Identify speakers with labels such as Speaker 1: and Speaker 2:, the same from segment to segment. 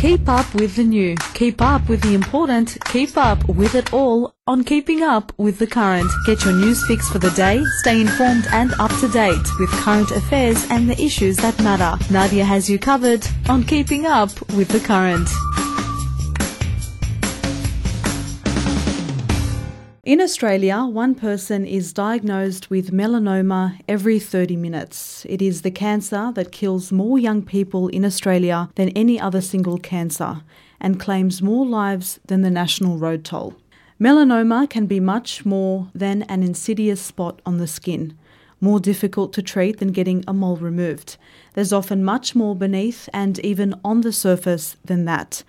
Speaker 1: Keep up with the new. Keep up with the important. Keep up with it all on Keeping Up with the Current. Get your news fix for the day. Stay informed and up to date with current affairs and the issues that matter. Nadia has you covered on Keeping Up with the Current. In Australia, one person is diagnosed with melanoma every 30 minutes. It is the cancer that kills more young people in Australia than any other single cancer and claims more lives than the national road toll. Melanoma can be much more than an insidious spot on the skin, more difficult to treat than getting a mole removed. There's often much more beneath and even on the surface than that.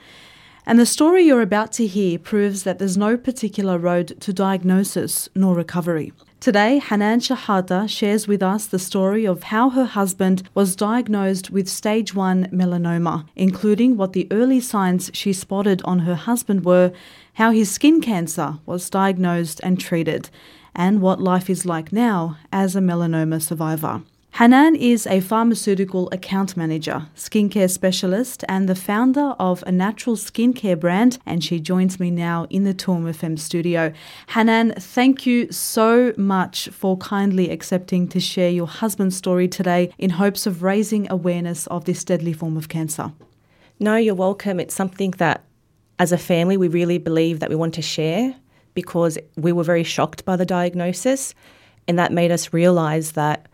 Speaker 1: And the story you're about to hear proves that there's no particular road to diagnosis nor recovery. Today, Hanan Shahada shares with us the story of how her husband was diagnosed with stage 1 melanoma, including what the early signs she spotted on her husband were, how his skin cancer was diagnosed and treated, and what life is like now as a melanoma survivor. Hanan is a pharmaceutical account manager, skincare specialist, and the founder of a natural skincare brand. And she joins me now in the 2MFM studio. Hanan, thank you so much for kindly accepting to share your husband's story today in hopes of raising awareness of this deadly form of cancer.
Speaker 2: No, you're welcome. It's something that, as a family, we really believe that we want to share because we were very shocked by the diagnosis, and that made us realize that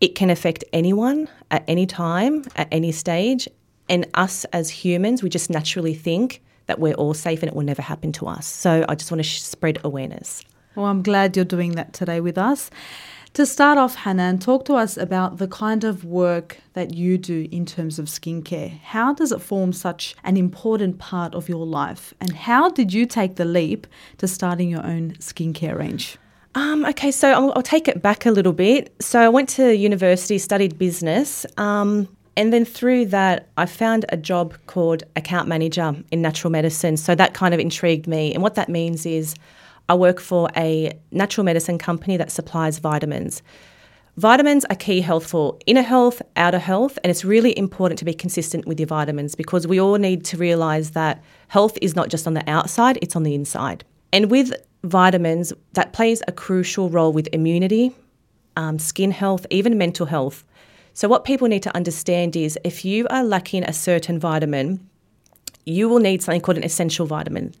Speaker 2: it can affect anyone at any time, at any stage. And us as humans, we just naturally think that we're all safe and it will never happen to us. So I just want to sh- spread awareness.
Speaker 1: Well, I'm glad you're doing that today with us. To start off, Hanan, talk to us about the kind of work that you do in terms of skincare. How does it form such an important part of your life? And how did you take the leap to starting your own skincare range?
Speaker 2: Um, okay, so I'll, I'll, take it back a little bit. So I went to university, studied business, um, and then through that, I found a job called account manager in natural medicine. So that kind of intrigued me. And what that means is I work for a natural medicine company that supplies vitamins. Vitamins are key health for inner health, outer health, and it's really important to be consistent with your vitamins because we all need to realize that health is not just on the outside, it's on the inside. And with vitamins, that plays a crucial role with immunity, um, skin health, even mental health. So, what people need to understand is if you are lacking a certain vitamin, you will need something called an essential vitamin.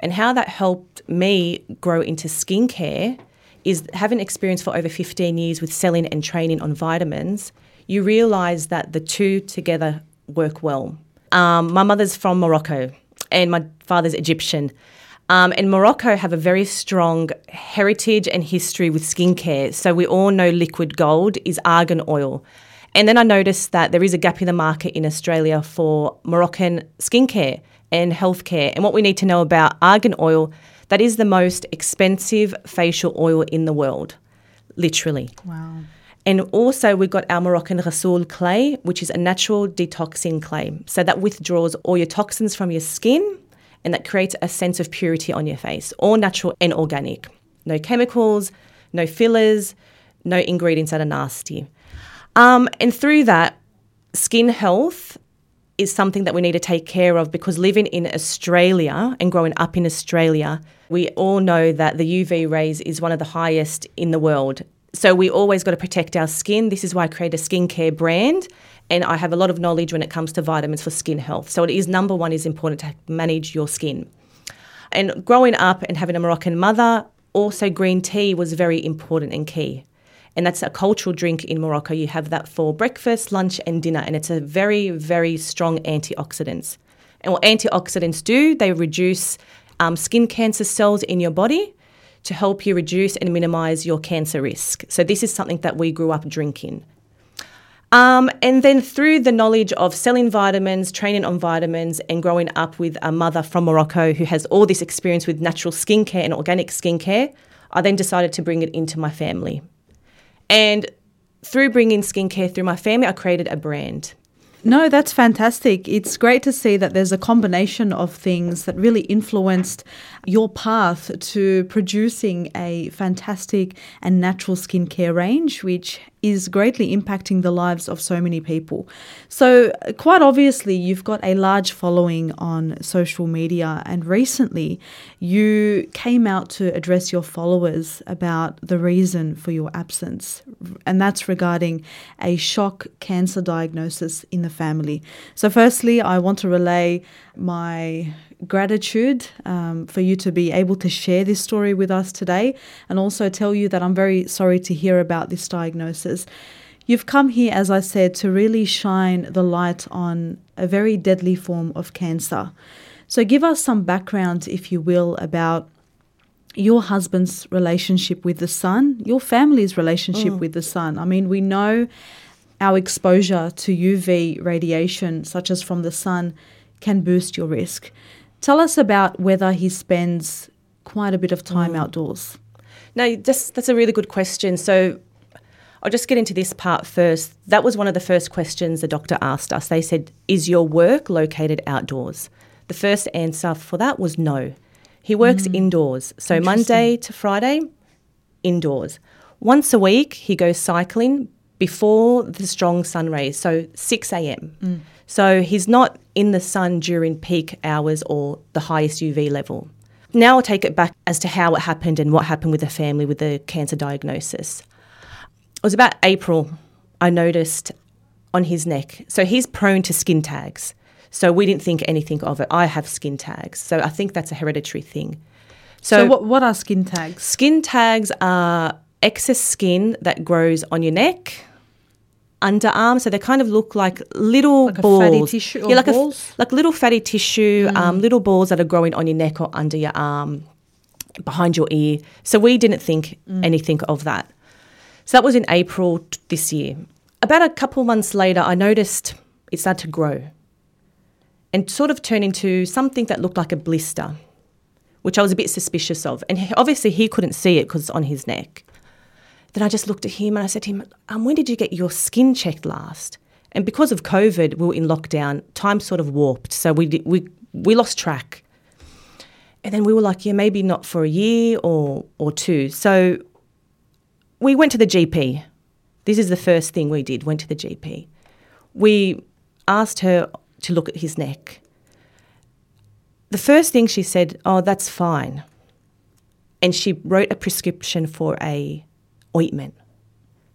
Speaker 2: And how that helped me grow into skincare is having experience for over 15 years with selling and training on vitamins, you realize that the two together work well. Um, my mother's from Morocco and my father's Egyptian. Um, and Morocco have a very strong heritage and history with skincare. So we all know liquid gold is argan oil. And then I noticed that there is a gap in the market in Australia for Moroccan skincare and healthcare. And what we need to know about argan oil, that is the most expensive facial oil in the world, literally.
Speaker 1: Wow.
Speaker 2: And also, we've got our Moroccan Rasoul clay, which is a natural detoxing clay. So that withdraws all your toxins from your skin and that creates a sense of purity on your face, all natural and organic. No chemicals, no fillers, no ingredients that are nasty. Um, and through that, skin health is something that we need to take care of because living in Australia and growing up in Australia, we all know that the UV rays is one of the highest in the world. So we always got to protect our skin. This is why I create a skincare brand and I have a lot of knowledge when it comes to vitamins for skin health. So it is number one is important to manage your skin. And growing up and having a Moroccan mother, also green tea was very important and key. And that's a cultural drink in Morocco. You have that for breakfast, lunch, and dinner, and it's a very, very strong antioxidant. And what antioxidants do, they reduce um, skin cancer cells in your body to help you reduce and minimize your cancer risk. So, this is something that we grew up drinking. Um, and then through the knowledge of selling vitamins, training on vitamins, and growing up with a mother from Morocco who has all this experience with natural skincare and organic skincare, I then decided to bring it into my family. And through bringing skincare through my family, I created a brand.
Speaker 1: No, that's fantastic. It's great to see that there's a combination of things that really influenced your path to producing a fantastic and natural skincare range, which is greatly impacting the lives of so many people. So, quite obviously, you've got a large following on social media, and recently you came out to address your followers about the reason for your absence, and that's regarding a shock cancer diagnosis in the family. So, firstly, I want to relay my gratitude um, for you to be able to share this story with us today and also tell you that I'm very sorry to hear about this diagnosis. You've come here, as I said, to really shine the light on a very deadly form of cancer. So, give us some background, if you will, about your husband's relationship with the sun, your family's relationship mm. with the sun. I mean, we know our exposure to UV radiation, such as from the sun, can boost your risk. Tell us about whether he spends quite a bit of time mm. outdoors.
Speaker 2: No, just, that's a really good question. So I'll just get into this part first. That was one of the first questions the doctor asked us. They said, Is your work located outdoors? The first answer for that was no. He works mm. indoors. So Monday to Friday, indoors. Once a week, he goes cycling before the strong sun rays, so 6 a.m. Mm. So he's not in the sun during peak hours or the highest UV level. Now I'll take it back as to how it happened and what happened with the family with the cancer diagnosis. It was about April, I noticed on his neck. So he's prone to skin tags. So we didn't think anything of it. I have skin tags. So I think that's a hereditary thing.
Speaker 1: So, so what, what are skin tags?
Speaker 2: Skin tags are excess skin that grows on your neck, underarm, so they kind of look like little
Speaker 1: like
Speaker 2: balls.
Speaker 1: fatty tissue
Speaker 2: yeah, like
Speaker 1: balls?
Speaker 2: A, like little fatty tissue, mm. um, little balls that are growing on your neck or under your arm, behind your ear. So we didn't think mm. anything of that. So that was in April this year. About a couple months later, I noticed it started to grow and sort of turn into something that looked like a blister, which I was a bit suspicious of. And he, obviously, he couldn't see it because it's on his neck. Then I just looked at him and I said to him, um, When did you get your skin checked last? And because of COVID, we were in lockdown, time sort of warped. So we, did, we, we lost track. And then we were like, yeah, maybe not for a year or, or two. So we went to the GP. This is the first thing we did, went to the GP. We asked her to look at his neck. The first thing she said, oh, that's fine. And she wrote a prescription for a ointment,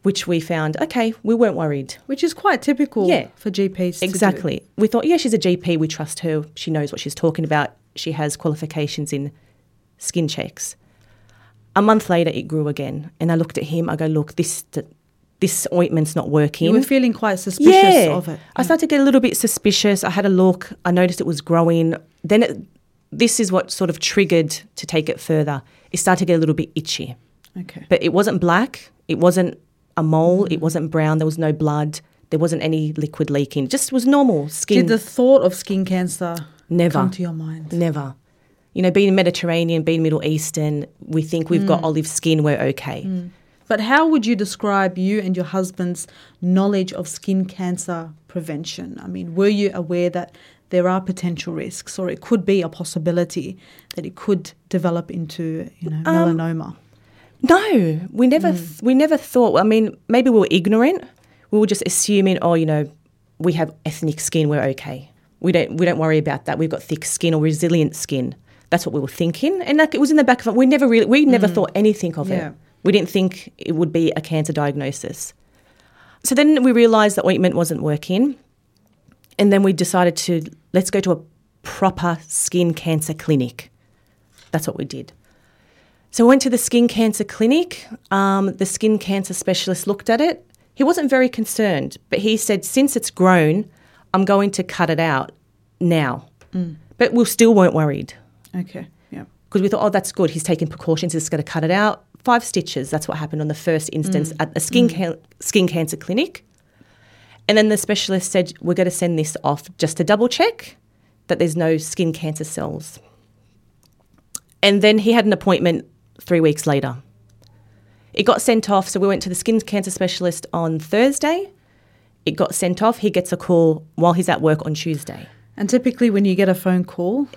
Speaker 2: which we found, okay, we weren't worried.
Speaker 1: Which is quite typical yeah, for GPs.
Speaker 2: Exactly. We thought, yeah, she's a GP, we trust her, she knows what she's talking about, she has qualifications in skin checks. A month later, it grew again. And I looked at him, I go, look, this. this ointment's not working.
Speaker 1: You were feeling quite suspicious
Speaker 2: yeah.
Speaker 1: of it.
Speaker 2: I started to get a little bit suspicious. I had a look. I noticed it was growing. Then it, this is what sort of triggered to take it further. It started to get a little bit itchy.
Speaker 1: Okay.
Speaker 2: But it wasn't black. It wasn't a mole. Mm. It wasn't brown. There was no blood. There wasn't any liquid leaking. It just was normal skin.
Speaker 1: Did the thought of skin cancer
Speaker 2: never
Speaker 1: come to your mind?
Speaker 2: Never. You know, being Mediterranean, being Middle Eastern, we think we've mm. got olive skin. We're okay. Mm.
Speaker 1: But how would you describe you and your husband's knowledge of skin cancer prevention? I mean, were you aware that there are potential risks, or it could be a possibility that it could develop into, you know, um, melanoma? Um,
Speaker 2: no, we never mm. we never thought. I mean, maybe we were ignorant. We were just assuming, oh, you know, we have ethnic skin, we're okay. We don't we don't worry about that. We've got thick skin or resilient skin. That's what we were thinking, and like it was in the back of it. We never really we never mm. thought anything of yeah. it. We didn't think it would be a cancer diagnosis. So then we realised that ointment wasn't working, and then we decided to let's go to a proper skin cancer clinic. That's what we did. So I went to the skin cancer clinic. Um, the skin cancer specialist looked at it. He wasn't very concerned, but he said, since it's grown, I'm going to cut it out now. Mm. But we still weren't worried.
Speaker 1: Okay, yeah.
Speaker 2: Because we thought, oh, that's good. He's taking precautions. He's going to cut it out. Five stitches. That's what happened on the first instance mm. at a skin, mm. ca- skin cancer clinic. And then the specialist said, we're going to send this off just to double check that there's no skin cancer cells. And then he had an appointment three weeks later. It got sent off, so we went to the skin cancer specialist on Thursday. It got sent off. He gets a call while he's at work on Tuesday.
Speaker 1: And typically, when you get a phone call,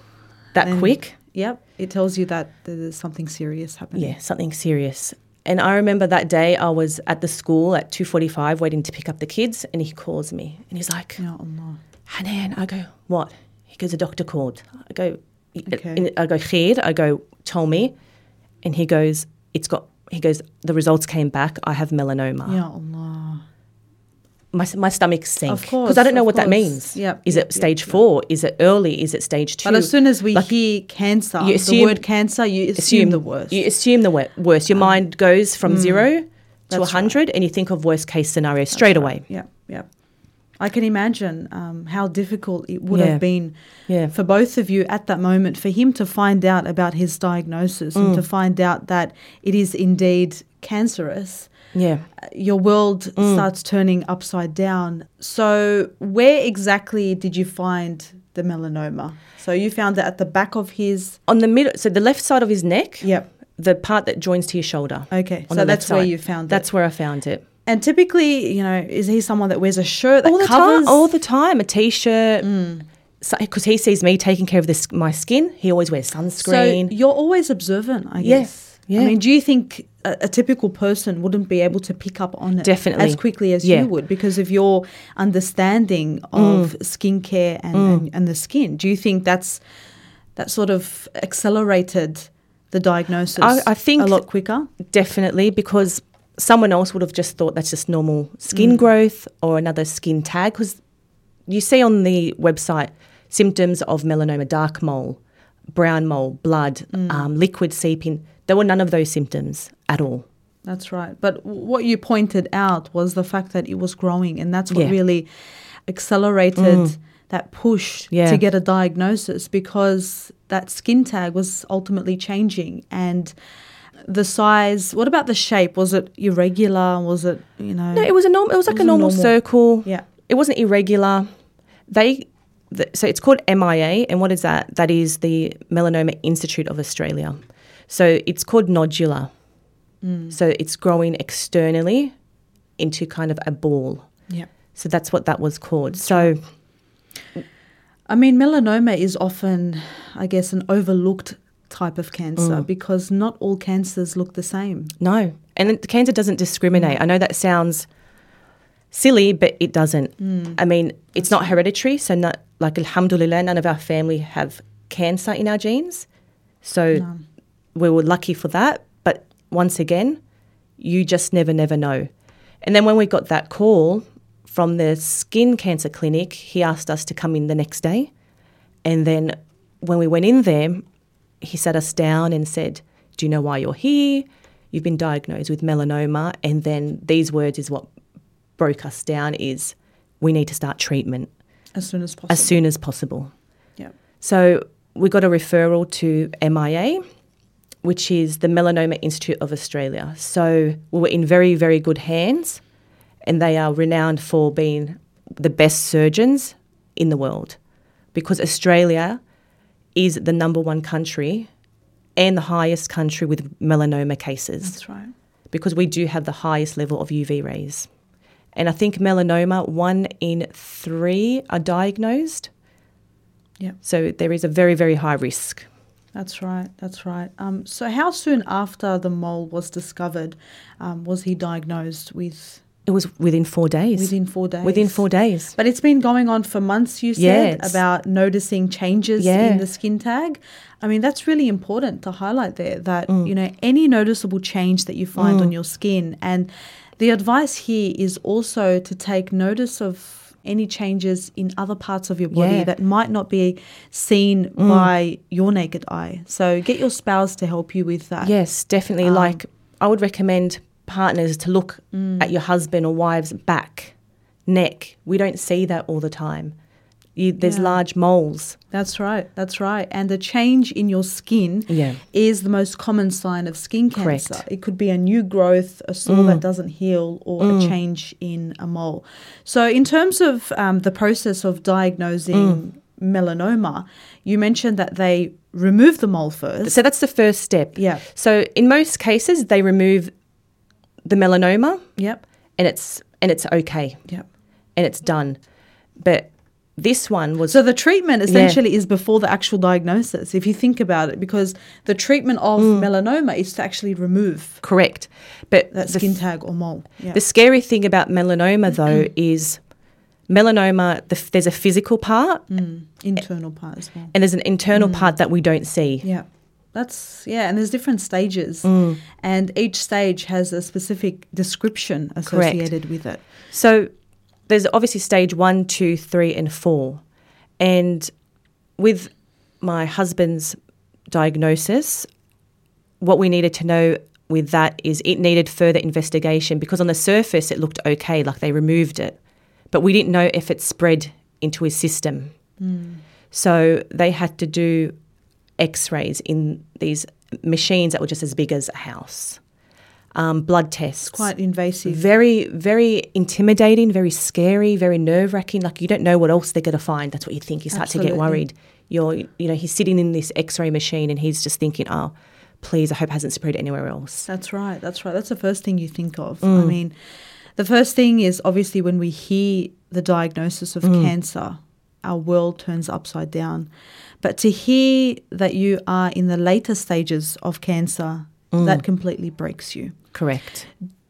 Speaker 2: that quick,
Speaker 1: yep, it tells you that there's something serious happening.
Speaker 2: Yeah, something serious. And I remember that day I was at the school at 2.45 waiting to pick up the kids and he calls me and he's like, oh,
Speaker 1: Ya Allah.
Speaker 2: Hanan, I go, what? He goes, a doctor called. I go,
Speaker 1: Okay.
Speaker 2: I go, Khair, I go, told me. And he goes, it's got, he goes, the results came back. I have melanoma.
Speaker 1: Ya Allah.
Speaker 2: My, my stomach sank. Because I don't know what that means.
Speaker 1: Yep,
Speaker 2: Is
Speaker 1: yep,
Speaker 2: it stage
Speaker 1: yep,
Speaker 2: four? Is it early? Is it stage two?
Speaker 1: But as soon as we
Speaker 2: Like,
Speaker 1: hear cancer,
Speaker 2: you
Speaker 1: the word cancer, you assume, the worst.
Speaker 2: You assume the worst. Your um, mind goes from mm, zero to
Speaker 1: That's
Speaker 2: 100 and you think of worst case scenario straight away.
Speaker 1: Yeah, yeah. I can imagine um, how difficult it would
Speaker 2: Yeah.
Speaker 1: have been
Speaker 2: Yeah.
Speaker 1: for both of you at that moment for him to find out about his diagnosis
Speaker 2: Mm.
Speaker 1: and to find out that it is indeed cancerous.
Speaker 2: Yeah.
Speaker 1: Uh, Your world
Speaker 2: Mm.
Speaker 1: starts turning upside down. So, where exactly did you find the melanoma? So, you found it at the back of his.
Speaker 2: On the middle, so the left side of his neck,
Speaker 1: Yep.
Speaker 2: the part that joins to your shoulder.
Speaker 1: Okay. So, that's where you found it.
Speaker 2: That's where I found it.
Speaker 1: And typically, you know, is he someone that wears a shirt that
Speaker 2: all the
Speaker 1: covers?
Speaker 2: time, all the time, a t-shirt. Mm. Because he sees me taking care of this my skin, he always wears sunscreen.
Speaker 1: So you're always observant, I
Speaker 2: Yeah,
Speaker 1: guess.
Speaker 2: yeah.
Speaker 1: I mean, do you think a, a typical person wouldn't be able to pick up on it
Speaker 2: Definitely.
Speaker 1: as quickly as
Speaker 2: Yeah.
Speaker 1: you would because of your understanding mm. of skincare and, mm. and, and the skin? Do you think that's that sort of accelerated the diagnosis
Speaker 2: I- I think-
Speaker 1: a lot quicker?
Speaker 2: Definitely, because someone else would have just thought that's just normal
Speaker 1: Mm.
Speaker 2: skin growth or another skin tag. Because you see on the website symptoms of melanoma, dark mole, brown mole, blood,
Speaker 1: Mm.
Speaker 2: um, liquid seeping. There were none of those symptoms at all.
Speaker 1: That's right. But what you pointed out was the fact that it was growing, and that's what
Speaker 2: Yeah.
Speaker 1: really accelerated that push
Speaker 2: Yeah.
Speaker 1: to get a diagnosis because that skin tag was ultimately changing and the size what about the shape was it irregular was it you know
Speaker 2: No, it was a normal. It was like
Speaker 1: was
Speaker 2: a
Speaker 1: a
Speaker 2: normal,
Speaker 1: normal-
Speaker 2: circle.
Speaker 1: yeah
Speaker 2: It wasn't irregular. They, the, so it's called MIA, and what is that? That is the Melanoma Institute of Australia. So it's called nodular. Mm. So it's growing externally into kind of a ball.
Speaker 1: yeah
Speaker 2: So that's what that was called. So
Speaker 1: I mean, melanoma is often, I guess, an overlooked type of cancer
Speaker 2: Mm.
Speaker 1: because not all cancers look the same.
Speaker 2: no, and the cancer doesn't discriminate. I know that sounds silly, but it doesn't. I mean, it's not hereditary, so not like alhamdulillah, none of our family have cancer in our genes. So
Speaker 1: No.
Speaker 2: we were lucky for that. But once again, you just never, never know. And then when we got that call from the skin cancer clinic, he asked us to come in the next day. And then when we went in there, he sat us down and said, Do you know why you're here? You've been diagnosed with melanoma. And then these words is what broke us down is we need to start treatment
Speaker 1: As soon as possible.
Speaker 2: as soon as possible.
Speaker 1: yeah.
Speaker 2: So we got a referral to MIA, which is the Melanoma Institute of Australia. So we were in very, very good hands, and they are renowned for being the best surgeons in the world because Australia is the number one country and the highest country with melanoma cases
Speaker 1: That's right.
Speaker 2: because we do have the highest level of UV rays. And I think melanoma, one in three are diagnosed.
Speaker 1: Yeah.
Speaker 2: So there is a very, very high risk.
Speaker 1: That's right. That's right. Um, so, how soon after the mole was discovered um, was he diagnosed with
Speaker 2: It was within four days.
Speaker 1: within four days?
Speaker 2: Within four days.
Speaker 1: But it's been going on for months, you said,
Speaker 2: Yes.
Speaker 1: about noticing changes
Speaker 2: Yeah.
Speaker 1: in the skin tag. I mean, that's really important to highlight there that,
Speaker 2: Mm.
Speaker 1: you know, any noticeable change that you find on your skin. And the advice here is also to take notice of any changes in other parts of your body
Speaker 2: Yeah. Mm.
Speaker 1: that might not be seen by your naked eye. So get your spouse to help you with that.
Speaker 2: Yes, definitely.
Speaker 1: Um,
Speaker 2: like I would recommend partners to look
Speaker 1: Mm.
Speaker 2: at your husband or wife's back, neck. We don't see that all the time. You, there's
Speaker 1: Yeah.
Speaker 2: large moles.
Speaker 1: That's right. That's right. And a change in your skin
Speaker 2: Yeah.
Speaker 1: is the most common sign of skin
Speaker 2: Correct.
Speaker 1: cancer. It could be a new growth, a sore that doesn't heal, or a change in a mole. So, in terms of um, the process of diagnosing melanoma, you mentioned that they remove the mole first.
Speaker 2: So that's the first step.
Speaker 1: Yeah.
Speaker 2: So in most cases, they remove the melanoma
Speaker 1: Yep.
Speaker 2: and it's and it's okay
Speaker 1: Yep.
Speaker 2: and it's done. But This one was
Speaker 1: So the treatment essentially is before the actual diagnosis, if you think about it, because the treatment of
Speaker 2: Mm.
Speaker 1: melanoma is to actually remove
Speaker 2: correct, but
Speaker 1: that skin tag or mole. Yeah.
Speaker 2: The scary thing about melanoma, though, is melanoma, the, there's a physical part
Speaker 1: Mm, internal part as well.
Speaker 2: and there's an internal part that we don't see.
Speaker 1: Yeah. That's yeah, and there's different stages,
Speaker 2: Mm.
Speaker 1: and each stage has a specific description associated with it.
Speaker 2: So there's obviously stage one, two, three, and four. And with my husband's diagnosis, what we needed to know with that is it needed further investigation because on the surface it looked okay, like they removed it. But we didn't know if it spread into his system. So they had to do x rays in these machines that were just as big as a house, um, blood tests.
Speaker 1: Quite invasive.
Speaker 2: Very, very intimidating, very scary, very nerve wracking. Like you don't know what else they're going to find. That's what you think. You start to get worried. You're, you know, he's sitting in this X ray machine and he's just thinking, oh, please, I hope it hasn't spread anywhere else.
Speaker 1: That's right. That's right. That's the first thing you think of.
Speaker 2: Mm.
Speaker 1: I mean, the first thing is obviously when we hear the diagnosis of
Speaker 2: Mm.
Speaker 1: cancer, our world turns upside down. But to hear that you are in the later stages of cancer,
Speaker 2: Mm.
Speaker 1: that completely breaks you.
Speaker 2: Correct.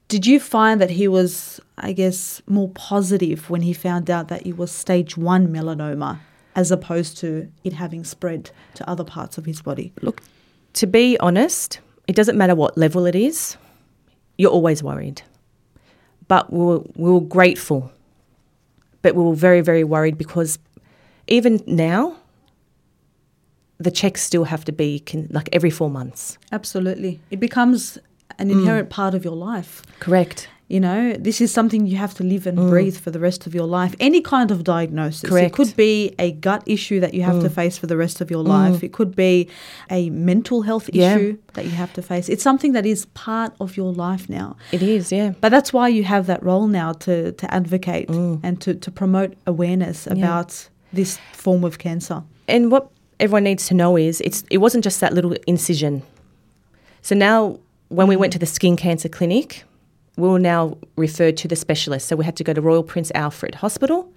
Speaker 1: Did you find that he was, I guess, more positive when he found out that it was stage one melanoma as opposed to it having spread to other parts of his body?
Speaker 2: Look, to be honest, it doesn't matter what level it is, you're always worried. But we were, we were grateful, but we were very, very worried because even now, the checks still have to be con- like every four months.
Speaker 1: Absolutely. It becomes an
Speaker 2: Mm.
Speaker 1: inherent part of your life.
Speaker 2: Correct.
Speaker 1: You know, this is something you have to live and breathe for the rest of your life. Any kind of diagnosis.
Speaker 2: Mm. Correct.
Speaker 1: It could be a gut issue that you have to face for the rest of your life. It could be a mental health
Speaker 2: Yeah.
Speaker 1: issue that you have to face. It's something that is part of your life now.
Speaker 2: It is, yeah.
Speaker 1: But that's why you have that role now to, to advocate and to, to promote awareness about this form of cancer.
Speaker 2: And what everyone needs to know is it's it wasn't just that little incision. So now when we went to the skin cancer clinic, we were now referred to the specialist. So we had to go to Royal Prince Alfred Hospital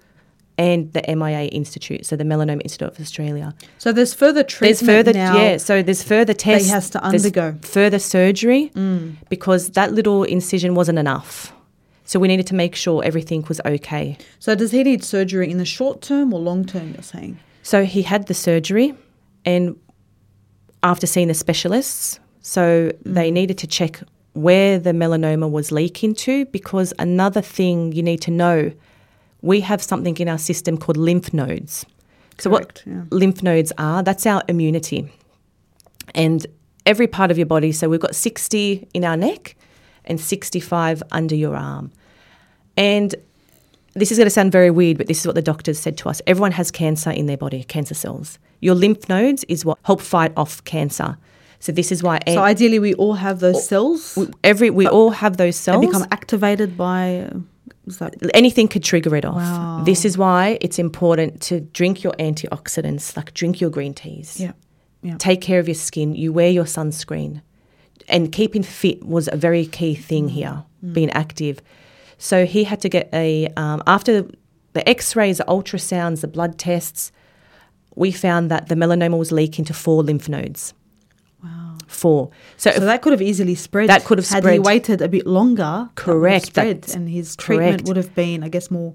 Speaker 2: and the MIA Institute, so the Melanoma Institute of Australia.
Speaker 1: So there's further
Speaker 2: There's
Speaker 1: treatment
Speaker 2: further
Speaker 1: now.
Speaker 2: yeah, so there's further tests.
Speaker 1: He has to undergo. Mm.
Speaker 2: further surgery because that little incision wasn't enough. So we needed to make sure everything was okay.
Speaker 1: So does he need surgery in the short term or long term, you're saying?
Speaker 2: So he had the surgery, and after seeing the specialists, so they mm. needed to check where the melanoma was leaking to because another thing you need to know we have something in our system called lymph nodes. So,
Speaker 1: Correct,
Speaker 2: what
Speaker 1: yeah.
Speaker 2: lymph nodes are, that's our immunity. And every part of your body, so we've got 60 in our neck and 65 under your arm. And this is going to sound very weird, but this is what the doctors said to us. Everyone has cancer in their body, cancer cells. Your lymph nodes is what help fight off cancer. So this is why
Speaker 1: So ideally, we all have those cells.
Speaker 2: we- every we all have those cells.
Speaker 1: become activated by. That
Speaker 2: Anything could trigger it off.
Speaker 1: Wow.
Speaker 2: This is why it's important to drink your antioxidants, like drink your green teas.
Speaker 1: yeah, yeah.
Speaker 2: Take care of your skin. You wear your sunscreen. And keeping fit was a very key thing mm. here, being active. So he had to get a, um, after the x rays, the ultrasounds, the blood tests, we found that the melanoma was leaking to four lymph nodes.
Speaker 1: Wow.
Speaker 2: Four. So,
Speaker 1: So that could have easily spread.
Speaker 2: That could have
Speaker 1: had he waited a bit longer.
Speaker 2: Correct,
Speaker 1: Spread,
Speaker 2: that's
Speaker 1: and his treatment
Speaker 2: correct.
Speaker 1: would have been, I guess, more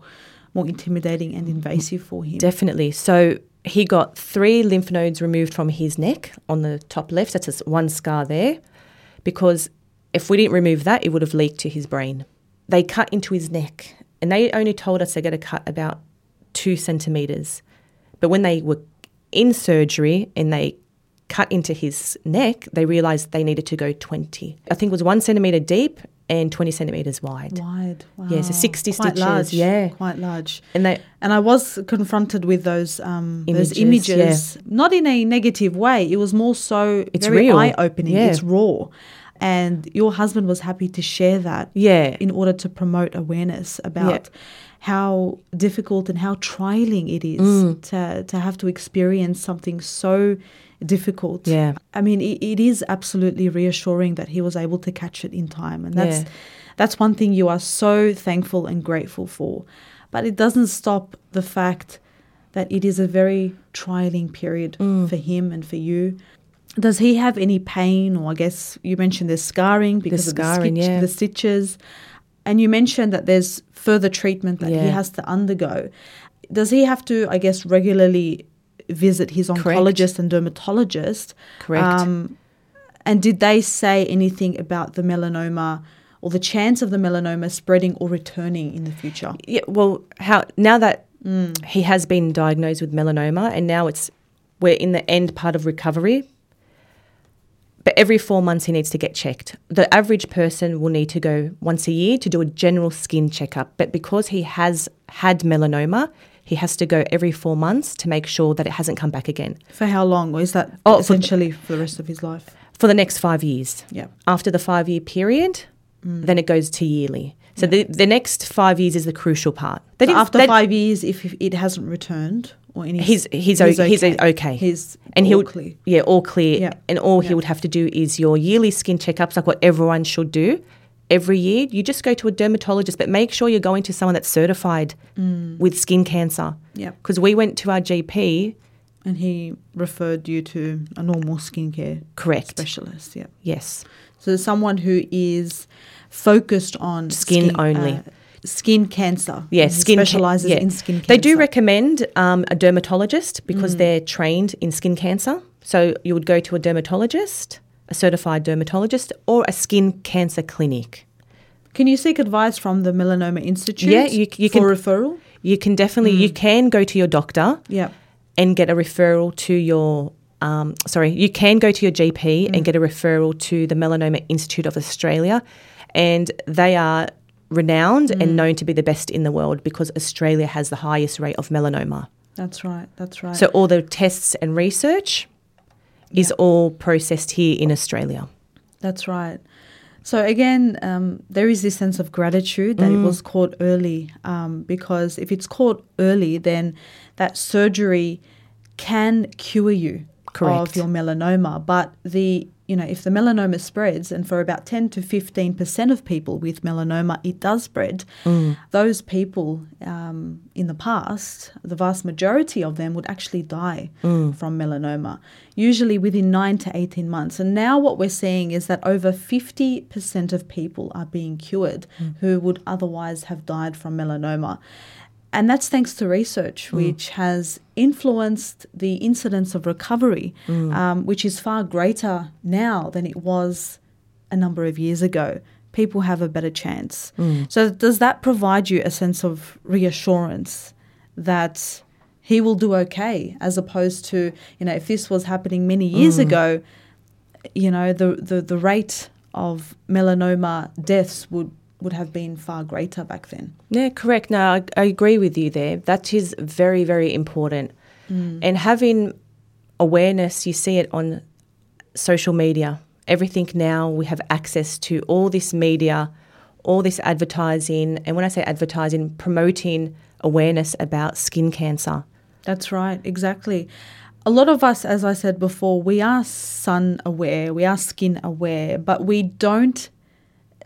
Speaker 1: more intimidating and invasive for him.
Speaker 2: Definitely. So he got three lymph nodes removed from his neck on the top left. That's one scar there. Because if we didn't remove that, it would have leaked to his brain. They cut into his neck and they only told us they're going to cut about two centimetres. But when they were in surgery and they cut into his neck, they realised they needed to go 20. I think it was one centimetre deep and 20 centimetres wide.
Speaker 1: Wide. Wow.
Speaker 2: Yeah, so 60
Speaker 1: quite
Speaker 2: stitches,
Speaker 1: Large,
Speaker 2: yeah.
Speaker 1: Quite large.
Speaker 2: And they,
Speaker 1: And I was confronted with those um, those
Speaker 2: Images,
Speaker 1: images, not in a negative way. It was more so
Speaker 2: It's
Speaker 1: very eye opening.
Speaker 2: Yeah.
Speaker 1: It's raw, and your husband was happy to share that.
Speaker 2: Yeah.
Speaker 1: In order to promote awareness about how difficult and how trialing it is
Speaker 2: Mm.
Speaker 1: to to have to experience something so difficult.
Speaker 2: Yeah.
Speaker 1: I mean, it, it is absolutely reassuring that he was able to catch it in time, and that's
Speaker 2: Yeah.
Speaker 1: that's one thing you are so thankful and grateful for. But it doesn't stop the fact that it is a very trialing period
Speaker 2: Mm.
Speaker 1: for him and for you. Does he have any pain, or I guess you mentioned there's scarring because of
Speaker 2: scarring,
Speaker 1: the, stitch-
Speaker 2: yeah.
Speaker 1: the stitches, and you mentioned that there's further treatment that he has to undergo. Does he have to, I guess, regularly visit his
Speaker 2: Correct.
Speaker 1: oncologist and dermatologist?
Speaker 2: Correct.
Speaker 1: Um, and did they say anything about the melanoma or the chance of the melanoma spreading or returning in the future?
Speaker 2: Yeah, well, how now that
Speaker 1: Mm.
Speaker 2: he has been diagnosed with melanoma, and now it's we're in the end part of recovery. But every four months, he needs to get checked. The average person will need to go once a year to do a general skin checkup. But because he has had melanoma, he has to go every four months to make sure that it hasn't come back again
Speaker 1: For how long? Or is that
Speaker 2: Oh, for-
Speaker 1: essentially for the rest of his life?
Speaker 2: for the next five years.
Speaker 1: Yeah.
Speaker 2: After the five year period, mm. then it goes to yearly. So the, the next five years is the crucial part. That
Speaker 1: So
Speaker 2: is-
Speaker 1: after
Speaker 2: that-
Speaker 1: five years, if it hasn't returned or any,
Speaker 2: He's he's o- he's okay.
Speaker 1: He's
Speaker 2: and
Speaker 1: all
Speaker 2: he'll
Speaker 1: clear.
Speaker 2: yeah all clear.
Speaker 1: Yeah.
Speaker 2: And all
Speaker 1: Yeah.
Speaker 2: he would have to do is your yearly skin checkups, like what everyone should do every year. You just go to a dermatologist, but make sure you're going to someone that's certified with skin cancer.
Speaker 1: Yeah.
Speaker 2: Because we went to our GP.
Speaker 1: And he referred you to a normal skincare
Speaker 2: Correct.
Speaker 1: specialist. Yeah.
Speaker 2: Yes.
Speaker 1: So someone who is focused on
Speaker 2: Skin only.
Speaker 1: uh, skin cancer.
Speaker 2: Yeah,
Speaker 1: he
Speaker 2: skin ca-
Speaker 1: specializes
Speaker 2: yeah.
Speaker 1: in skin cancer.
Speaker 2: They do recommend um, a dermatologist because
Speaker 1: Mm.
Speaker 2: they're trained in skin cancer. So you would go to a dermatologist, a certified dermatologist, or a skin cancer clinic.
Speaker 1: Can you seek advice from the Melanoma Institute?
Speaker 2: Yeah, you- you
Speaker 1: for
Speaker 2: can-
Speaker 1: referral.
Speaker 2: You can definitely
Speaker 1: Mm.
Speaker 2: you can go to your doctor
Speaker 1: Yeah.
Speaker 2: and get a referral to your um, sorry, you can go to your GP
Speaker 1: Mm.
Speaker 2: and get a referral to the Melanoma Institute of Australia, and they are renowned
Speaker 1: Mm.
Speaker 2: and known to be the best in the world because Australia has the highest rate of melanoma.
Speaker 1: That's right. That's right.
Speaker 2: So all the tests and research is
Speaker 1: Yeah.
Speaker 2: all processed here in Australia.
Speaker 1: That's right. So again, um, there is this sense of gratitude that
Speaker 2: Mm.
Speaker 1: it was caught early, um, because if it's caught early, then that surgery can cure you
Speaker 2: Correct.
Speaker 1: of your melanoma. But the you know if the melanoma spreads, and for about ten to fifteen percent of people with melanoma, it does spread. Mm. Those people um, in the past, the vast majority of them would actually die mm. from melanoma, usually within nine to 18 months. And now what we're seeing is that over 50% of people are being cured mm. who would otherwise have died from melanoma. And that's thanks to research, mm. which has influenced the incidence of recovery, mm. um, which is far greater now than it was a number of years ago. People have a better chance. Mm. So, does that provide you a sense of reassurance that he will do okay, as opposed to, you know, if this was happening many years ago, you know, the, the, the rate of melanoma deaths would, would have been far greater back then.
Speaker 2: Yeah, correct. No, I, I agree with you there. That is very, very important. Mm. And having awareness, you see it on social media. Everything now, we have access to all this media, all this advertising. And when I say advertising, promoting awareness about skin cancer.
Speaker 1: That's right, exactly. A lot of us, as I said before, we are sun aware, we are skin aware, but we don't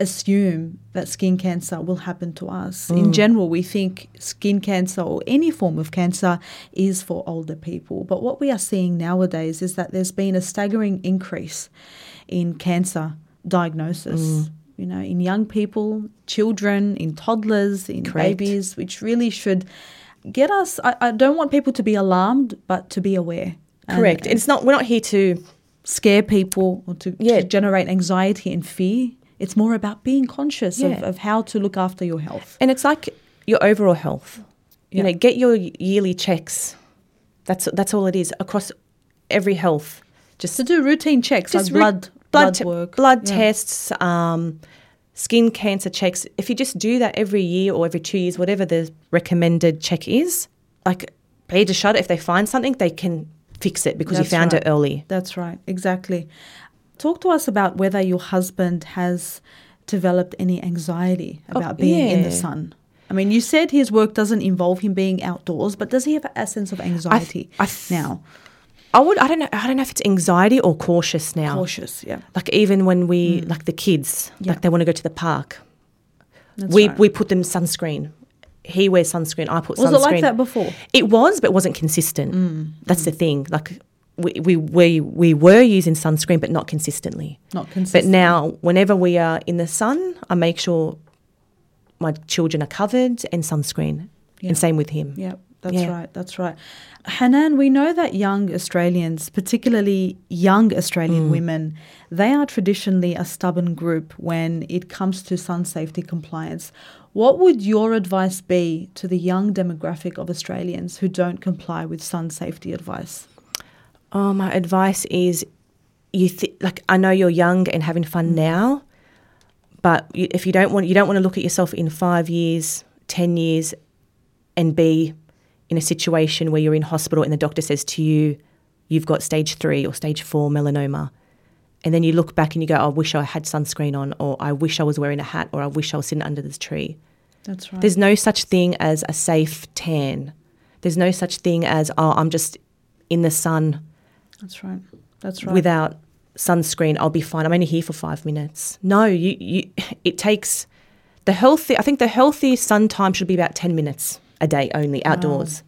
Speaker 1: assume that skin cancer will happen to us. In mm. general, we think skin cancer or any form of cancer is for older people. But what we are seeing nowadays is that there's been a staggering increase in cancer diagnosis. Mm. You know, in young people, children, in toddlers, in
Speaker 2: Correct.
Speaker 1: babies, which really should get us. I, I don't want people to be alarmed, but to be aware. and-
Speaker 2: Correct.
Speaker 1: and
Speaker 2: it's not. We're not here to.
Speaker 1: scare people or to,
Speaker 2: Yeah.
Speaker 1: to generate anxiety and fear. It's more about being conscious of,
Speaker 2: Yeah.
Speaker 1: of how to look after your health.
Speaker 2: And it's like your overall health. You
Speaker 1: Yeah.
Speaker 2: know, get your yearly checks. That's that's all it is across every health. Just
Speaker 1: To do routine checks
Speaker 2: just
Speaker 1: like blood, blood,
Speaker 2: te-
Speaker 1: work,
Speaker 2: blood
Speaker 1: Yeah.
Speaker 2: tests, um, skin cancer checks. If you just do that every year or every two years, whatever the recommended check is, like pay to shut it. If they find something, they can fix it because
Speaker 1: That's
Speaker 2: you found
Speaker 1: right.
Speaker 2: it early.
Speaker 1: That's right, exactly. Talk to us about whether your husband has developed any anxiety
Speaker 2: Oh,
Speaker 1: about being in the sun. I mean, you said his work doesn't involve him being outdoors, but does he have a sense of anxiety
Speaker 2: I th-
Speaker 1: now?
Speaker 2: I would. I don't know. I don't know if it's anxiety or cautious now.
Speaker 1: Cautious, yeah.
Speaker 2: Like even when we hmm. like the kids,
Speaker 1: Yeah.
Speaker 2: like they want to go to the park,
Speaker 1: That's
Speaker 2: we
Speaker 1: right.
Speaker 2: we put them sunscreen he wears sunscreen, I put
Speaker 1: Was
Speaker 2: sunscreen.
Speaker 1: Was it like that before?
Speaker 2: It was, but it wasn't consistent. Hmm. That's the thing. Like we, we we we were using sunscreen, but not consistently.
Speaker 1: Not
Speaker 2: consistently.
Speaker 1: But
Speaker 2: now, whenever we are in the sun, I make sure my children are covered and sunscreen.
Speaker 1: Yeah.
Speaker 2: And same with him.
Speaker 1: Yeah, that's
Speaker 2: Yeah.
Speaker 1: right. That's right. Hanan, we know that young Australians, particularly young
Speaker 2: Mm.
Speaker 1: Australian women, they are traditionally a stubborn group when it comes to sun safety compliance. What would your advice be to the young demographic of Australians who don't comply with sun safety advice?
Speaker 2: Oh, my advice is, you th- like I know you're young and having fun mm. now, but you, if you don't want, you don't want to look at yourself in five years, ten years, and be in a situation where you're in hospital and the doctor says to you, you've got stage three or stage four melanoma. And then you look back and you go, I wish I had sunscreen on, or I wish I was wearing a hat, or I wish I was sitting under this tree.
Speaker 1: That's right.
Speaker 2: There's no such thing as a safe tan. There's no such thing as, oh, I'm just in the sun
Speaker 1: That's right. That's right.
Speaker 2: without sunscreen. I'll be fine. I'm only here for five minutes. No, you, you, it takes the healthy, I think the healthy sun time should be about 10 minutes a day only outdoors.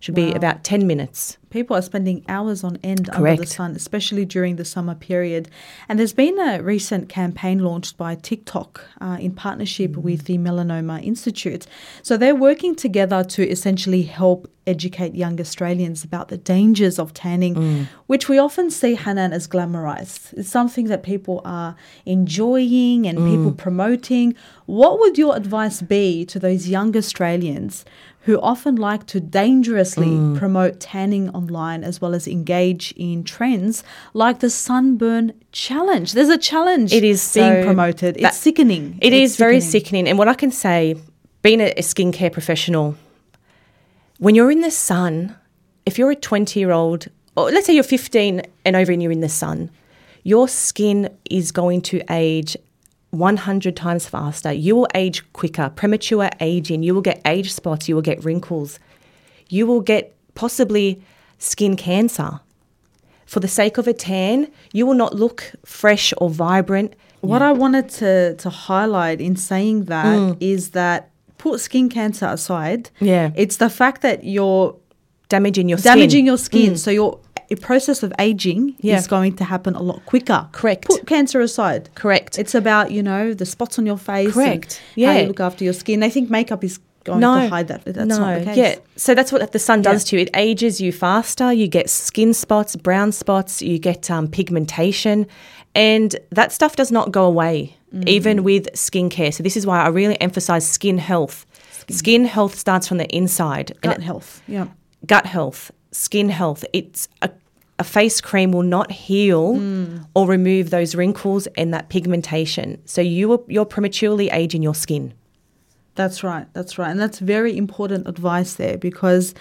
Speaker 2: Should be about 10 minutes.
Speaker 1: People are spending hours on end under the sun, especially during the summer period. And there's been a recent campaign launched by TikTok uh, in partnership
Speaker 2: Mm.
Speaker 1: with the Melanoma Institute. So they're working together to essentially help educate young Australians about the dangers of tanning,
Speaker 2: Mm.
Speaker 1: which we often see Hanan as glamorized. It's something that people are enjoying and people
Speaker 2: Mm.
Speaker 1: promoting. What would your advice be to those young Australians who often like to dangerously
Speaker 2: Mm.
Speaker 1: promote tanning online as well as engage in trends like the sunburn challenge? There's a challenge
Speaker 2: It is
Speaker 1: being
Speaker 2: so-
Speaker 1: promoted. It's sickening.
Speaker 2: It
Speaker 1: It's
Speaker 2: is very sickening. And what I can say, being a, a skincare professional, when you're in the sun, if you're a 20 year old, or let's say you're 15 and over and you're in the sun, your skin is going to age 100 times faster. You will age quicker, premature aging. You will get age spots. You will get wrinkles. You will get possibly skin cancer. For the sake of a tan, you will not look fresh or vibrant.
Speaker 1: What I wanted to, to highlight in saying that mm. is that put skin cancer aside.
Speaker 2: Yeah.
Speaker 1: It's the fact that you're
Speaker 2: Damaging your skin.
Speaker 1: damaging your skin. Mm. So your process of aging
Speaker 2: Yeah.
Speaker 1: is going to happen a lot quicker.
Speaker 2: Correct.
Speaker 1: Put cancer aside.
Speaker 2: Correct.
Speaker 1: It's about, you know, the spots on your face.
Speaker 2: Correct. Yeah.
Speaker 1: you look after your skin. They think makeup is going
Speaker 2: no,
Speaker 1: to hide that. That's
Speaker 2: no,
Speaker 1: not the case.
Speaker 2: yeah. So that's what the sun does
Speaker 1: Yeah.
Speaker 2: to you. It ages you faster. You get skin spots, brown spots. You get um, pigmentation, and that stuff does not go away,
Speaker 1: Mm.
Speaker 2: even with skincare. So this is why I really emphasize skin health. Skin, health starts from the inside.
Speaker 1: Gut
Speaker 2: it-
Speaker 1: health. Yeah.
Speaker 2: gut health, skin health. It's a, a face cream will not heal
Speaker 1: Mm.
Speaker 2: or remove those wrinkles and that pigmentation. So you are, you're prematurely aging your skin.
Speaker 1: That's right. That's right. And that's very important advice there because,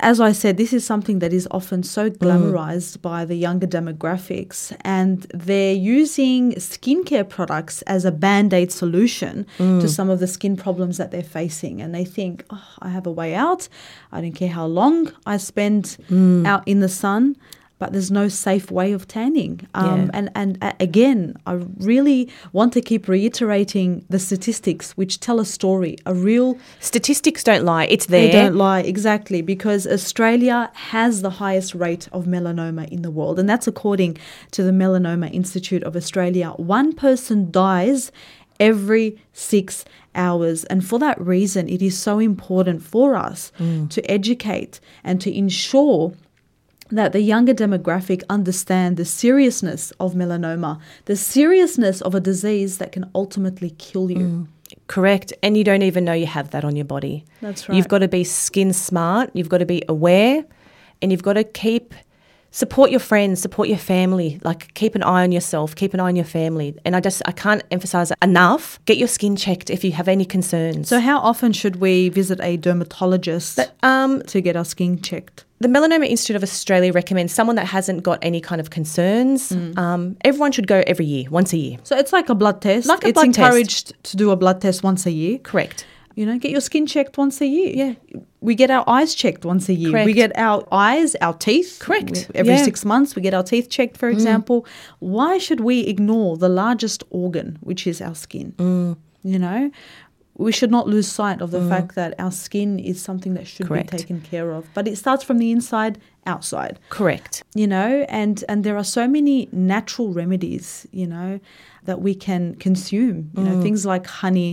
Speaker 1: as I said, this is something that is often so mm. glamorized by the younger demographics, and they're using skincare products as a band aid solution to mm. some of the skin problems that they're facing. And they think, oh, I have a way out. I don't care how long I spend mm. out in the sun. But there's no safe way of tanning. Um,
Speaker 2: Yeah.
Speaker 1: and, and uh, again, I really want to keep reiterating the statistics which tell a story, a real
Speaker 2: Statistics don't lie. It's there.
Speaker 1: they don't lie, exactly, because Australia has the highest rate of melanoma in the world. And that's according to the Melanoma Institute of Australia. One person dies every six hours. And for that reason, it is so important for us to educate and to ensure that the younger demographic understand the seriousness of melanoma, the seriousness of a disease that can ultimately kill you.
Speaker 2: Mm, correct. And you don't even know you have that on your body.
Speaker 1: That's right.
Speaker 2: You've got to be skin smart. You've got to be aware and you've got to keep support your friends, support your family. Like keep an eye on yourself, keep an eye on your family. And I just I can't emphasize it enough. Get your skin checked if you have any concerns.
Speaker 1: So, how often should we visit a dermatologist
Speaker 2: um,
Speaker 1: to get our skin checked?
Speaker 2: the Melanoma Institute of Australia recommends someone that hasn't got any kind of concerns.
Speaker 1: Mm.
Speaker 2: Um, everyone should go every year, once a year.
Speaker 1: So, it's like a blood test.
Speaker 2: Like a
Speaker 1: it's
Speaker 2: blood test.
Speaker 1: encouraged to do a blood test once a year.
Speaker 2: Correct.
Speaker 1: You know, get your skin checked once a year.
Speaker 2: Yeah.
Speaker 1: We get our eyes checked once a year.
Speaker 2: Correct.
Speaker 1: We get our eyes, our teeth.
Speaker 2: Correct.
Speaker 1: Every
Speaker 2: Yeah. Mm.
Speaker 1: six months, we get our teeth checked, for example. Why should we ignore the largest organ, which is our skin?
Speaker 2: Mm.
Speaker 1: You know, we should not lose sight of the fact that our skin is something that should
Speaker 2: Mm. Correct.
Speaker 1: be taken care of. But it starts from the inside outside
Speaker 2: Correct.
Speaker 1: you know and and there are so many natural remedies you know that we can consume you
Speaker 2: Mm.
Speaker 1: know things like honey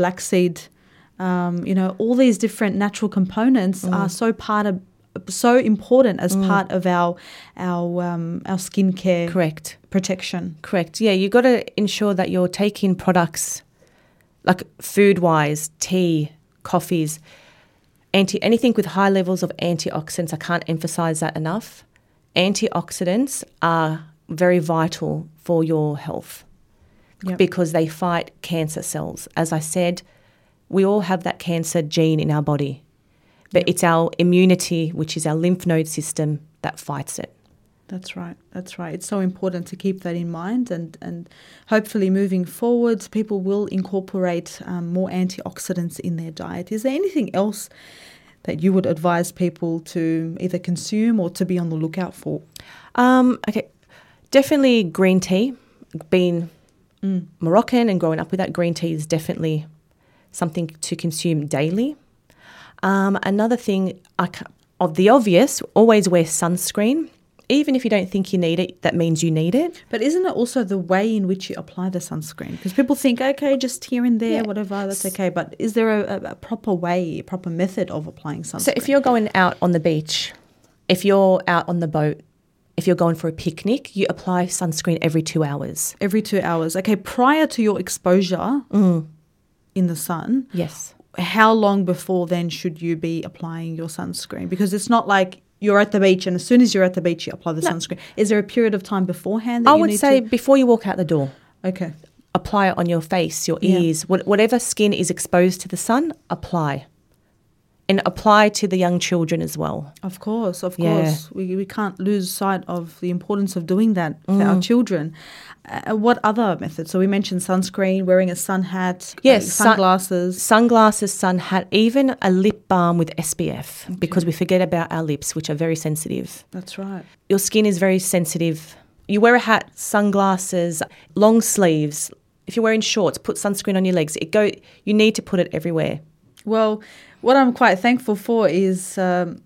Speaker 1: black seed um, you know all these different natural components
Speaker 2: Mm.
Speaker 1: are so part of so important as part of our our um, our skincare
Speaker 2: Correct.
Speaker 1: protection
Speaker 2: Correct. Yeah, you got to ensure that you're taking products like food wise, tea, coffees, anti anything with high levels of antioxidants. I can't emphasize that enough. Antioxidants are very vital for your health
Speaker 1: Yep.
Speaker 2: because they fight cancer cells. As I said, we all have that cancer gene in our body, but it's our immunity, which is our lymph node system, that fights it.
Speaker 1: That's right. That's right. It's so important to keep that in mind, and and hopefully moving forward, people will incorporate um, more antioxidants in their diet. Is there anything else that you would advise people to either consume or to be on the lookout for?
Speaker 2: Um, okay, definitely green tea. Being Moroccan and growing up with that, green tea is definitely something to consume daily. Um, another thing, I of the obvious, always wear sunscreen. Even if you don't think you need it, that means you need it.
Speaker 1: But isn't it also the way in which you apply the sunscreen? Because people think, okay, just here and there,
Speaker 2: Yeah.
Speaker 1: whatever, that's okay. But is there a, a, a proper way, a proper method of applying sunscreen?
Speaker 2: So if you're going out on the beach, if you're out on the boat, if you're going for a picnic, you apply sunscreen every two hours.
Speaker 1: every two hours, okay, prior to your exposure
Speaker 2: Mm.
Speaker 1: In the sun,
Speaker 2: Yes.
Speaker 1: how long before then should you be applying your sunscreen? Because it's not like you're at the beach and as soon as you're at the beach you apply the sunscreen. Is there a period of time beforehand? That
Speaker 2: I would say
Speaker 1: to-
Speaker 2: before you walk out the door.
Speaker 1: okay,
Speaker 2: apply it on your face, your ears, what, whatever skin is exposed to the sun, apply. And apply to the young children as well.
Speaker 1: of course, of
Speaker 2: Yeah.
Speaker 1: course, we we can't lose sight of the importance of doing that for
Speaker 2: Mm.
Speaker 1: our children. Uh, what other methods? So we mentioned sunscreen, wearing a sun hat, uh,
Speaker 2: Yes, sun-
Speaker 1: sunglasses.
Speaker 2: Sunglasses, sun hat, even a lip balm with SPF because we forget about our lips, which are very sensitive.
Speaker 1: That's right.
Speaker 2: Your skin is very sensitive. You wear a hat, sunglasses, long sleeves. If you're wearing shorts, put sunscreen on your legs. It go. You need to put it everywhere.
Speaker 1: Well, what I'm quite thankful for is um,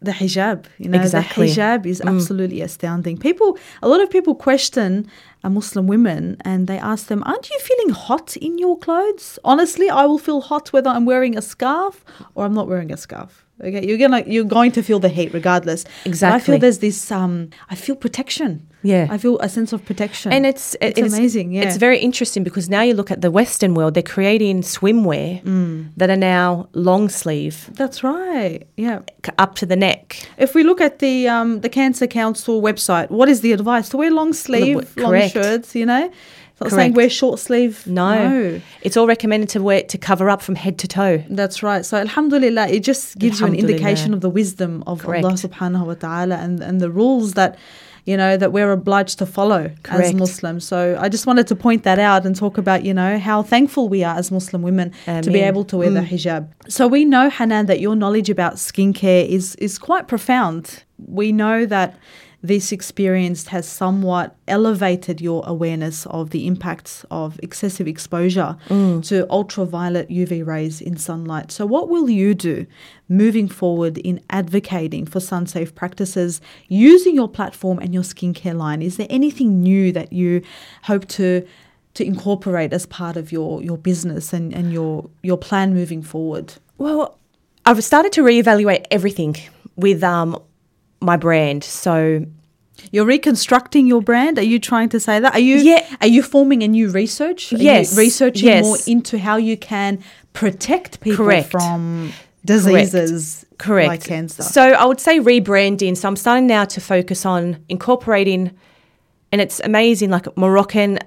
Speaker 1: the hijab. You know,
Speaker 2: Exactly.
Speaker 1: the hijab is absolutely astounding. People, a lot of people question uh, Muslim women, and they ask them, "Aren't you feeling hot in your clothes?" Honestly, I will feel hot whether I'm wearing a scarf or I'm not wearing a scarf. Okay, you're gonna you're going to feel the heat regardless. But I feel there's this. Um, I feel protection.
Speaker 2: Yeah.
Speaker 1: I feel a sense of protection,
Speaker 2: And it's it-
Speaker 1: it's, amazing. Yeah,
Speaker 2: it's very interesting because now you look at the Western world; they're creating swimwear that are now long sleeve,
Speaker 1: that's right. Yeah.
Speaker 2: up to the neck.
Speaker 1: If we look at the um, the Cancer Council website, what is the advice? To wear long sleeve, long shirts, you know? Not
Speaker 2: Correct.
Speaker 1: saying wear short sleeve.
Speaker 2: No. it's all recommended to wear to cover up from head to toe.
Speaker 1: That's right. So Alhamdulillah, it just gives you an indication of the wisdom of Allah subhanahu wa ta'ala and, and the rules that you know that we're obliged to follow as Muslims. So I just wanted to point that out and talk about, you know, how thankful we are as Muslim women to be able to wear the mm. hijab. So we know, Hanan, that your knowledge about skincare is is quite profound. We know that this experience has somewhat elevated your awareness of the impacts of excessive exposure to ultraviolet UV rays in sunlight. So, what will you do moving forward in advocating for sun safe practices using your platform and your skincare line? Is there anything new that you hope to? To incorporate as part of your, your business and, and your your plan moving forward.
Speaker 2: Well, I've started to reevaluate everything with um, my brand. So
Speaker 1: You're reconstructing your brand. Are you trying to say that? Are you
Speaker 2: Yeah.
Speaker 1: are you forming a new research? Are
Speaker 2: Yes,
Speaker 1: researching
Speaker 2: yes.
Speaker 1: more into how you can protect people
Speaker 2: Correct.
Speaker 1: from diseases
Speaker 2: correct
Speaker 1: like cancer.
Speaker 2: So I would say rebranding. So I'm starting now to focus on incorporating, and it's amazing, like Moroccan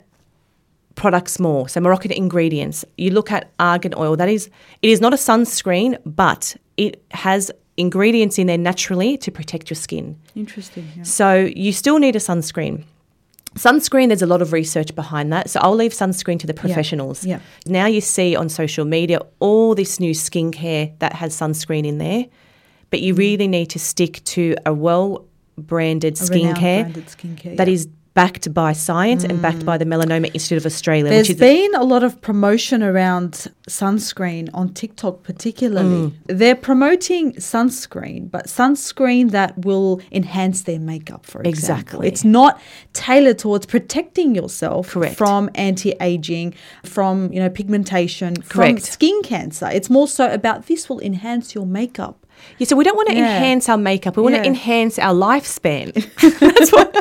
Speaker 2: products more. So Moroccan ingredients. You look at argan oil. That is, it is not a sunscreen, but it has ingredients in there naturally to protect your skin.
Speaker 1: Interesting. yeah.
Speaker 2: So you still need a sunscreen. Sunscreen, there's a lot of research behind that. So I'll leave sunscreen to the professionals.
Speaker 1: yeah.
Speaker 2: Now you see on social media all this new skincare that has sunscreen in there, but
Speaker 1: Mm.
Speaker 2: you really need to stick to a well branded skincare
Speaker 1: branded skincare,
Speaker 2: that
Speaker 1: yeah.
Speaker 2: is backed by science and backed by the mm. Melanoma Institute of Australia,
Speaker 1: There's
Speaker 2: which is
Speaker 1: been a lot of promotion around sunscreen on TikTok, particularly. Mm. They're promoting sunscreen, but sunscreen that will enhance their makeup, for example.
Speaker 2: Exactly.
Speaker 1: It's not tailored towards protecting yourself
Speaker 2: Correct.
Speaker 1: from anti-aging, from you know pigmentation, from
Speaker 2: Correct.
Speaker 1: skin cancer. It's more so about this will enhance your makeup.
Speaker 2: Yeah, so we don't want to
Speaker 1: Yeah.
Speaker 2: enhance our makeup. We want
Speaker 1: Yeah.
Speaker 2: to enhance our lifespan. that's what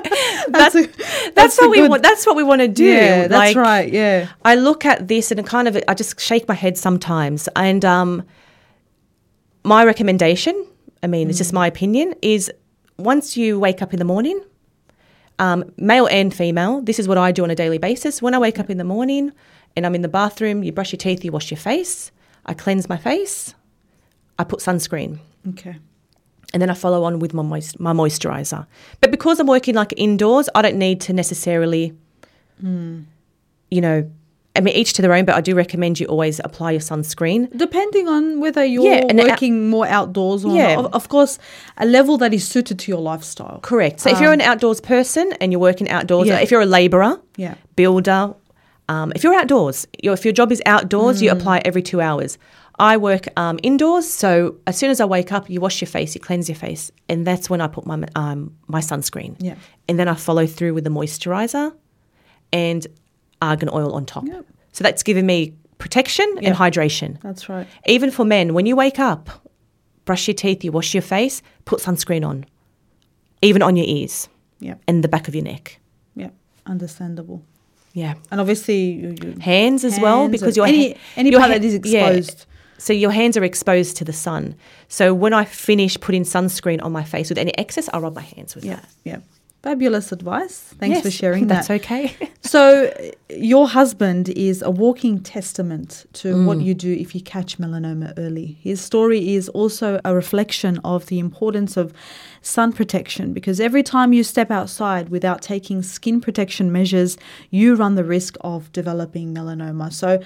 Speaker 2: that's,
Speaker 1: a-
Speaker 2: that's,
Speaker 1: that's
Speaker 2: what we want. That's what we want to do.
Speaker 1: Yeah, that's
Speaker 2: Like,
Speaker 1: right. Yeah.
Speaker 2: I look at this and kind of I just shake my head sometimes. And um, my recommendation, I mean, it's just my opinion, is once you wake up in the morning, um, male and female, this is what I do on a daily basis. When I wake up in the morning and I'm in the bathroom, you brush your teeth, you wash your face. I cleanse my face. I put sunscreen
Speaker 1: Okay.
Speaker 2: and then I follow on with my moist, my moisturizer. But because I'm working like indoors, I don't need to necessarily, you know, I mean each to their own. But I do recommend you always apply your sunscreen.
Speaker 1: Depending on whether you're
Speaker 2: Yeah, it-
Speaker 1: working more outdoors or
Speaker 2: Yeah.
Speaker 1: not. Of, of course, a level that is suited to your lifestyle.
Speaker 2: Correct. So if you're an outdoors person and you're working outdoors,
Speaker 1: Um, Yeah.
Speaker 2: if you're a labourer,
Speaker 1: Yeah.
Speaker 2: builder, um, if you're outdoors, your if your job is outdoors,
Speaker 1: Mm.
Speaker 2: you apply every two hours. I work um, indoors, so as soon as I wake up, you wash your face, you cleanse your face, and that's when I put my um, my sunscreen.
Speaker 1: Yeah.
Speaker 2: and then I follow through with the moisturizer and argan oil on top.
Speaker 1: Yep.
Speaker 2: So that's giving me protection
Speaker 1: Yeah.
Speaker 2: and hydration.
Speaker 1: That's right.
Speaker 2: Even for men, when you wake up, brush your teeth, you wash your face, put sunscreen on, even on your ears
Speaker 1: Yeah.
Speaker 2: and the back of your neck.
Speaker 1: Yeah. Understandable.
Speaker 2: Yeah.
Speaker 1: And obviously, you, you,
Speaker 2: Hands as well, because your
Speaker 1: any- any
Speaker 2: your
Speaker 1: part
Speaker 2: ha-
Speaker 1: that is
Speaker 2: yeah. So your hands are exposed to the sun. So when I finish putting sunscreen on my face with any excess, I'll rub my hands with it.
Speaker 1: yeah.
Speaker 2: that.
Speaker 1: Yeah. Fabulous advice. Thanks
Speaker 2: Yes,
Speaker 1: for sharing that.
Speaker 2: That's okay.
Speaker 1: So, your husband is a walking testament to
Speaker 2: Mm.
Speaker 1: what you do if you catch melanoma early. His story is also a reflection of the importance of sun protection because every time you step outside without taking skin protection measures, you run the risk of developing melanoma. So,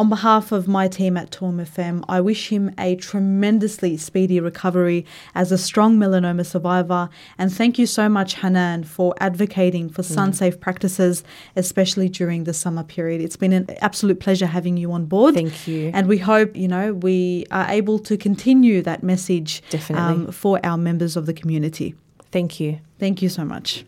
Speaker 1: on behalf of my team at 2MFM, I wish him a tremendously speedy recovery as a strong melanoma survivor. And thank you so much, Hanan, for advocating for sun safe practices, especially during the summer period. It's been an absolute pleasure having you on board.
Speaker 2: Thank you.
Speaker 1: And we hope, you know, we are able to continue that message um,
Speaker 2: Definitely.
Speaker 1: for our members of the community.
Speaker 2: Thank you.
Speaker 1: Thank you so much.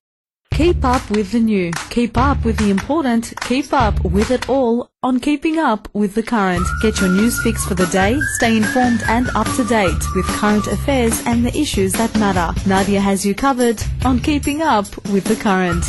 Speaker 3: Keep up with the new. Keep up with the important. Keep up with it all on Keeping Up with the Current. Get your news fix for the day. Stay informed and up to date with current affairs and the issues that matter. Nadia has you covered on Keeping Up with the Current.